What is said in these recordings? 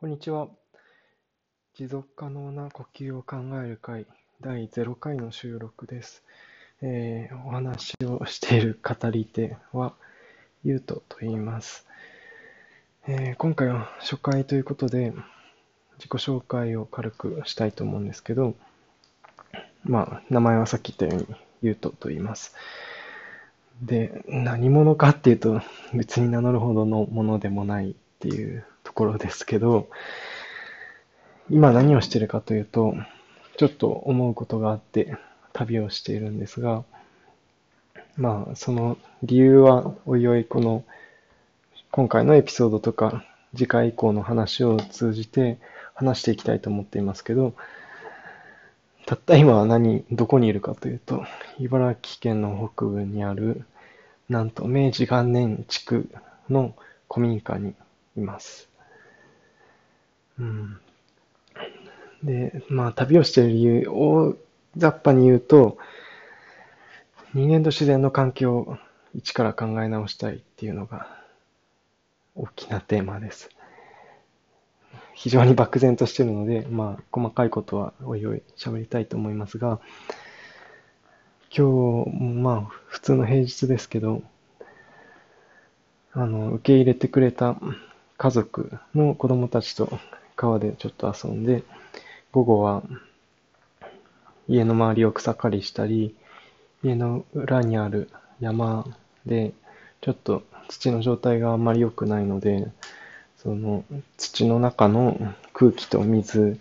こんにちは。持続可能な呼吸を考える会第0回の収録です。えーお話をしている語り手は、ゆうとと言います、えー今回は初回ということで、自己紹介を軽くしたいと思うんですけど、まあ、名前はさっき言ったように、ゆうとと言います。で、何者かっていうと、別に名乗るほどのものでもないっていうところですけど、今何をしてるかというと、ちょっと思うことがあって旅をしているんですが、まあ、その理由はおいおいこの今回のエピソードとか次回以降の話を通じて話していきたいと思っていますけど、たった今は何、どこにいるかというと、茨城県の北部にある、なんと明治元年地区の古民家にいます。うん。で、まあ旅をしている理由を雑把に言うと、人間と自然の関係を一から考え直したいっていうのが大きなテーマです。非常に漠然としているので、まあ細かいことはおいおい喋りたいと思いますが、今日、まあ普通の平日ですけど、あの、受け入れてくれた家族の子供たちと川でちょっと遊んで、午後は家の周りを草刈りしたり、家の裏にある山で、ちょっと土の状態があんまり良くないので、その土の中の空気と水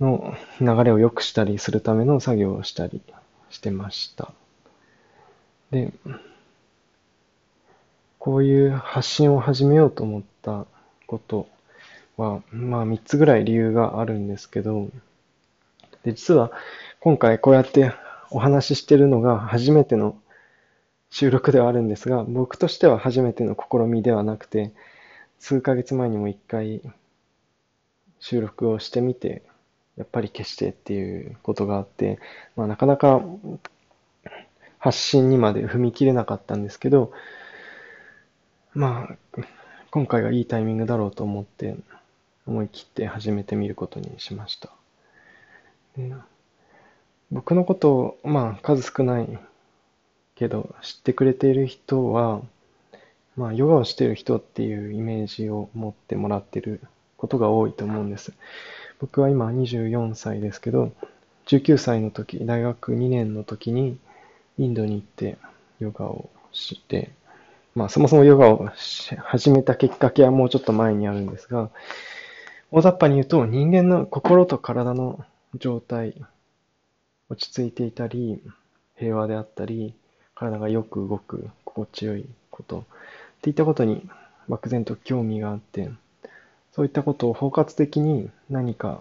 の流れを良くしたりするための作業をしたりしてました。で、こういう発信を始めようと思ったことは、まあ3つぐらい理由があるんですけど、で、実は今回こうやってお話ししてるのが初めての収録ではあるんですが、僕としては初めての試みではなくて、数ヶ月前にも一回収録をしてみて、やっぱり消してっていうことがあって、まあなかなか発信にまで踏み切れなかったんですけど、まあ、今回がいいタイミングだろうと思って、思い切って始めてみることにしました。で僕のことを、まあ、数少ないけど、知ってくれている人は、まあ、ヨガをしている人っていうイメージを持ってもらってることが多いと思うんです。僕は今24歳ですけど、19歳の時、大学2年の時にインドに行ってヨガをして、まあそもそもヨガを始めたきっかけはもうちょっと前にあるんですが、大雑把に言うと人間の心と体の状態、落ち着いていたり、平和であったり、体がよく動く、心地よいこと、っていったことに漠然と興味があって、そういったことを包括的に何か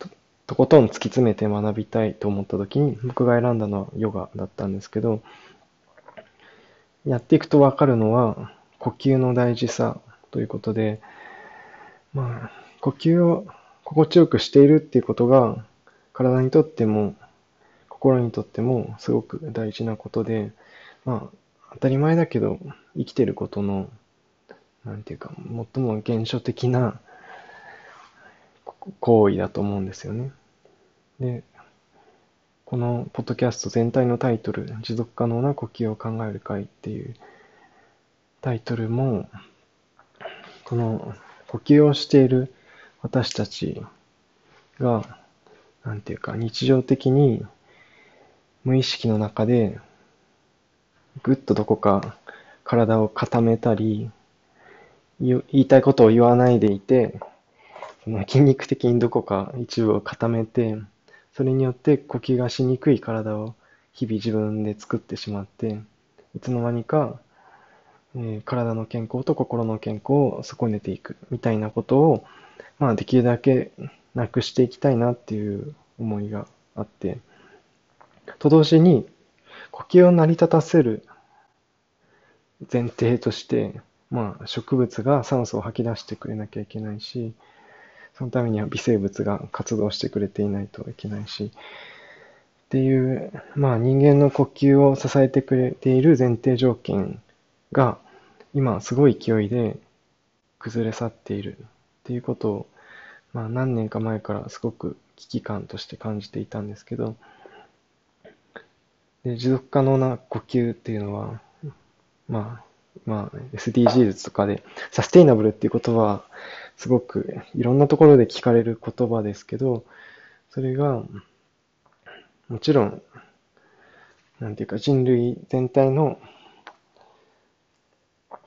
ととことん突き詰めて学びたいと思った時に僕が選んだのはヨガだったんですけど、やっていくとわかるのは呼吸の大事さということで、まあ、呼吸を心地よくしているっていうことが体にとっても心にとってもすごく大事なことで、まあ、当たり前だけど生きてることのなんていうか、最も原初的な行為だと思うんですよね。で、このポッドキャスト全体のタイトル、持続可能な呼吸を考える会っていうタイトルも、この呼吸をしている私たちが、なんていうか、日常的に無意識の中で、ぐっとどこか体を固めたり、言いたいことを言わないでいて、その筋肉的にどこか一部を固めて、それによって呼吸がしにくい体を日々自分で作ってしまって、いつの間にか、えー体の健康と心の健康を損ねていくみたいなことを、まあできるだけなくしていきたいなっていう思いがあって、と同時に呼吸を成り立たせる前提として、まあ、植物が酸素を吐き出してくれなきゃいけないし、そのためには微生物が活動してくれていないといけないし、っていう、まあ人間の呼吸を支えてくれている前提条件が、今すごい勢いで崩れ去っている。っていうことを、まあ何年か前からすごく危機感として感じていたんですけど、で持続可能な呼吸っていうのは、まあ、まあ、SDGs とかで、サステイナブルっていう言葉は、すごくいろんなところで聞かれる言葉ですけど、それが、もちろん、なんていうか人類全体の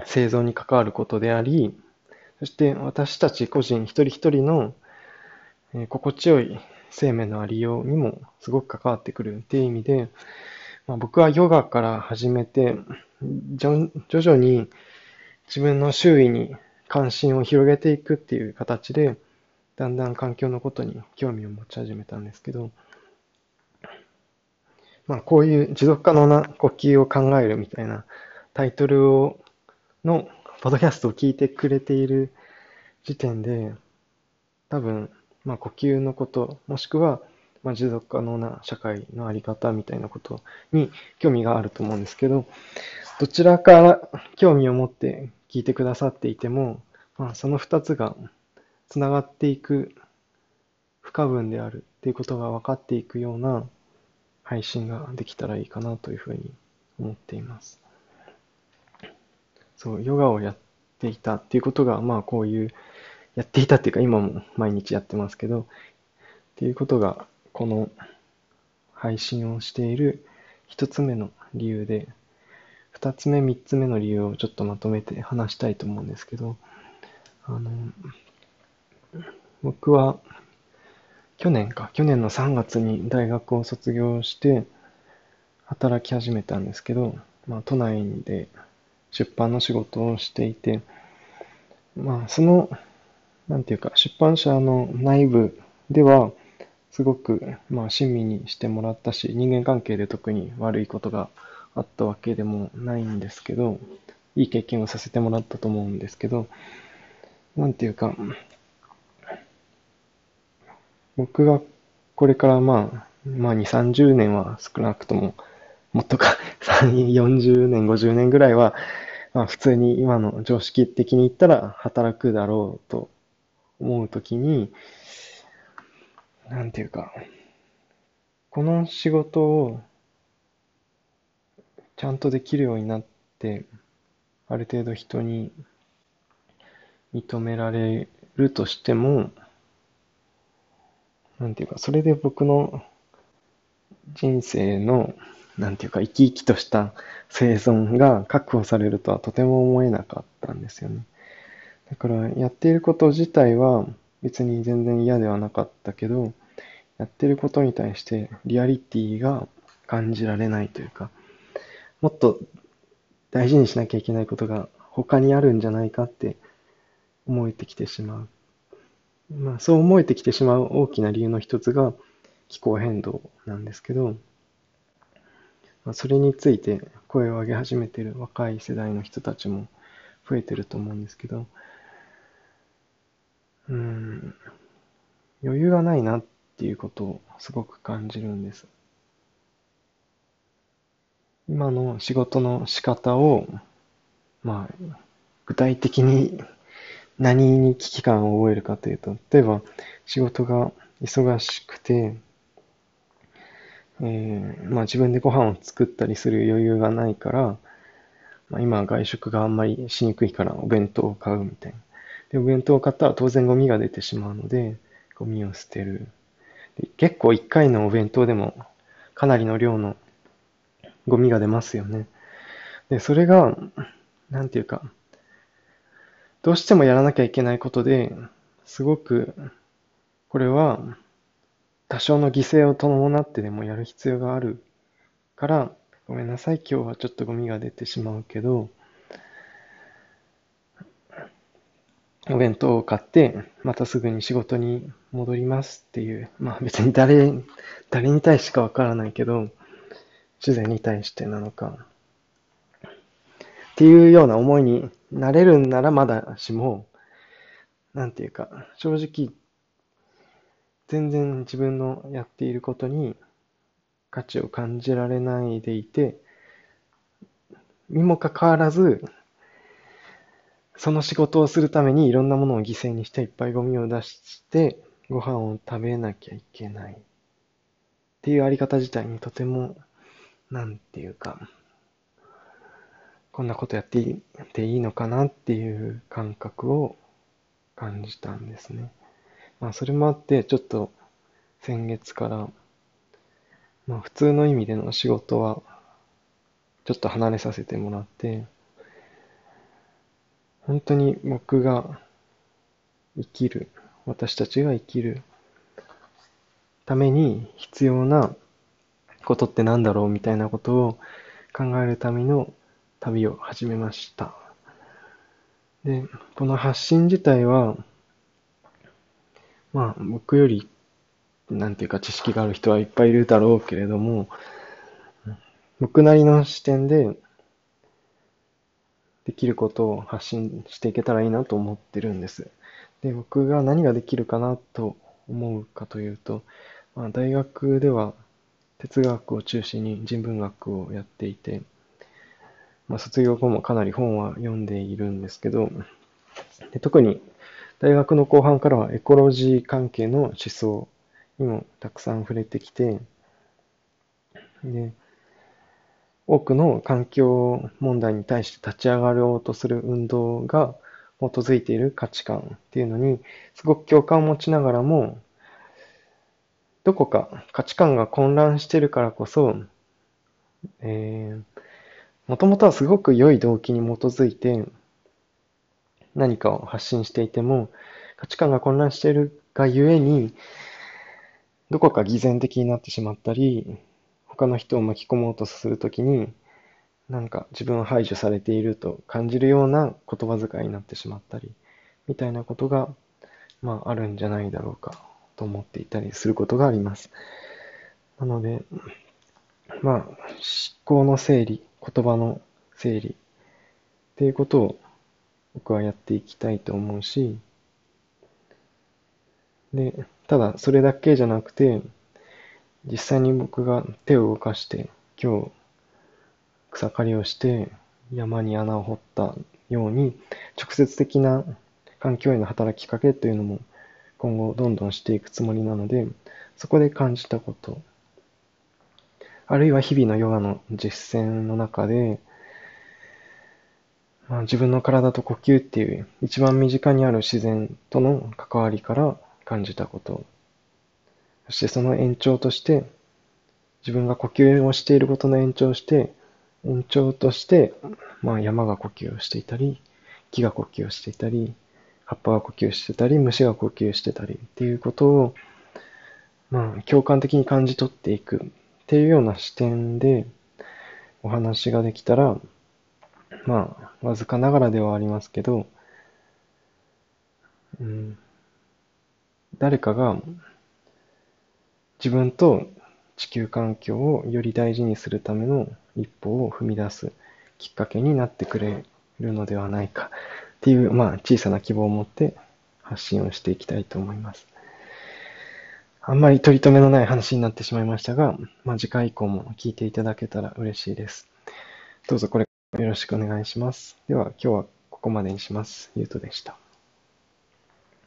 生存に関わることであり、そして私たち個人一人一人の、え心地よい生命のありようにもすごく関わってくるっていう意味で、まあ、僕はヨガから始めて、徐々に自分の周囲に関心を広げていくっていう形で、だんだん環境のことに興味を持ち始めたんですけど、まあこういう持続可能な呼吸を考えるみたいなタイトルを、の、ポッドキャストを聞いてくれている時点で、多分、まあ呼吸のこと、もしくは、まあ、持続可能な社会のあり方みたいなことに興味があると思うんですけど、どちらから興味を持って聞いてくださっていても、まあ、その二つがつながっていく不可分であるっていうことが分かっていくような配信ができたらいいかなというふうに思っています。そう、ヨガをやっていたっていうことが、まあこういう、やっていたっていうか今も毎日やってますけど、っていうことがこの配信をしている一つ目の理由で、二つ目、三つ目の理由をちょっとまとめて話したいと思うんですけど、あの、僕は去年か、去年の3月に大学を卒業して働き始めたんですけど、まあ都内で出版の仕事をしていて、まあその、なんていうか、出版社の内部では、すごく、まあ、親身にしてもらったし、人間関係で特に悪いことがあったわけでもないんですけど、いい経験をさせてもらったと思うんですけど、なんていうか、僕がこれからまあ、まあ2、30年は少なくとも、もっとか、40年、50年ぐらいは、まあ普通に今の常識的に言ったら働くだろうと思うときに、なんていうか、この仕事をちゃんとできるようになって、ある程度人に認められるとしても、なんていうか、それで僕の人生の、なんていうか、生き生きとした生存が確保されるとはとても思えなかったんですよね。だから、やっていること自体は、別に全然嫌ではなかったけど、やってることに対してリアリティが感じられないというか、もっと大事にしなきゃいけないことが他にあるんじゃないかって思えてきてしまう。まあそう思えてきてしまう大きな理由の一つが気候変動なんですけど、それについて声を上げ始めている若い世代の人たちも増えてると思うんですけど、うん、余裕がないなっていうことをすごく感じるんです。今の仕事の仕方を、まあ、具体的に何に危機感を覚えるかというと、例えば仕事が忙しくて、えー、まあ自分でご飯を作ったりする余裕がないから、まあ、今は外食があんまりしにくいからお弁当を買うみたいな。で、お弁当を買ったら当然ゴミが出てしまうので、ゴミを捨てる。で結構一回のお弁当でもかなりの量のゴミが出ますよね。で、それが、なんていうか、どうしてもやらなきゃいけないことで、すごく、これは、多少の犠牲を伴ってでもやる必要があるから、ごめんなさい、今日はちょっとゴミが出てしまうけど、お弁当を買って、またすぐに仕事に戻りますっていう、まあ別に誰、誰に対してかわからないけど、主膳に対してなのか、っていうような思いになれるんならまだしも、なんていうか、正直、全然自分のやっていることに価値を感じられないでいて、にもかかわらず、その仕事をするためにいろんなものを犠牲にしていっぱいゴミを出してご飯を食べなきゃいけないっていうあり方自体にとてもなんていうかこんなことやっていていいのかなっていう感覚を感じたんですね。まあそれもあってちょっと先月からまあ普通の意味での仕事はちょっと離れさせてもらって本当に僕が生きる、私たちが生きるために必要なことって何だろうみたいなことを考えるための旅を始めました。で、この発信自体は、まあ僕より、なんていうか知識がある人はいっぱいいるだろうけれども、僕なりの視点でできることを発信していけたらいいなと思ってるんです。で、僕が何ができるかなと思うかというと、まあ、大学では哲学を中心に人文学をやっていて、まあ、卒業後もかなり本は読んでいるんですけど、で特に大学の後半からはエコロジー関係の思想にもたくさん触れてきて、で、多くの環境問題に対して立ち上がろうとする運動が基づいている価値観っていうのにすごく共感を持ちながらもどこか価値観が混乱してるからこそ、えー、もともとはすごく良い動機に基づいて何かを発信していても価値観が混乱しているがゆえにどこか偽善的になってしまったり他の人を巻き込もうとするときに、なんか自分は排除されていると感じるような言葉遣いになってしまったり、みたいなことが、まああるんじゃないだろうかと思っていたりすることがあります。なので、まあ、思考の整理、言葉の整理っていうことを僕はやっていきたいと思うし、で、ただそれだけじゃなくて、実際に僕が手を動かして今日草刈りをして山に穴を掘ったように直接的な環境への働きかけというのも今後どんどんしていくつもりなのでそこで感じたことあるいは日々のヨガの実践の中で、まあ、自分の体と呼吸っていう一番身近にある自然との関わりから感じたこと。そしてその延長として、自分が呼吸をしていることの延長して、延長として、まあ山が呼吸をしていたり、木が呼吸をしていたり、葉っぱが呼吸してたり、虫が呼吸してたりっていうことを、まあ共感的に感じ取っていくっていうような視点でお話ができたら、まあ、わずかながらではありますけど、うん、誰かが自分と地球環境をより大事にするための一歩を踏み出すきっかけになってくれるのではないかっていう、まあ、小さな希望を持って発信をしていきたいと思います。あんまり取り留めのない話になってしまいましたが、まあ、次回以降も聞いていただけたら嬉しいです。どうぞこれよろしくお願いします。では今日はここまでにします。ゆうとでした。